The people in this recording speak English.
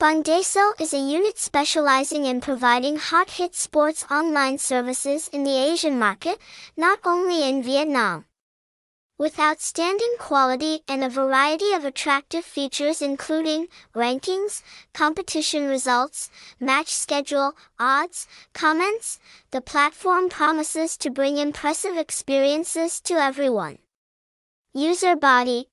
Bongdaso is a unit specializing in providing hot hit sports online services in the Asian market, not only in Vietnam. With outstanding quality and a variety of attractive features including rankings, competition results, match schedule, odds, comments, the platform promises to bring impressive experiences to everyone. User body,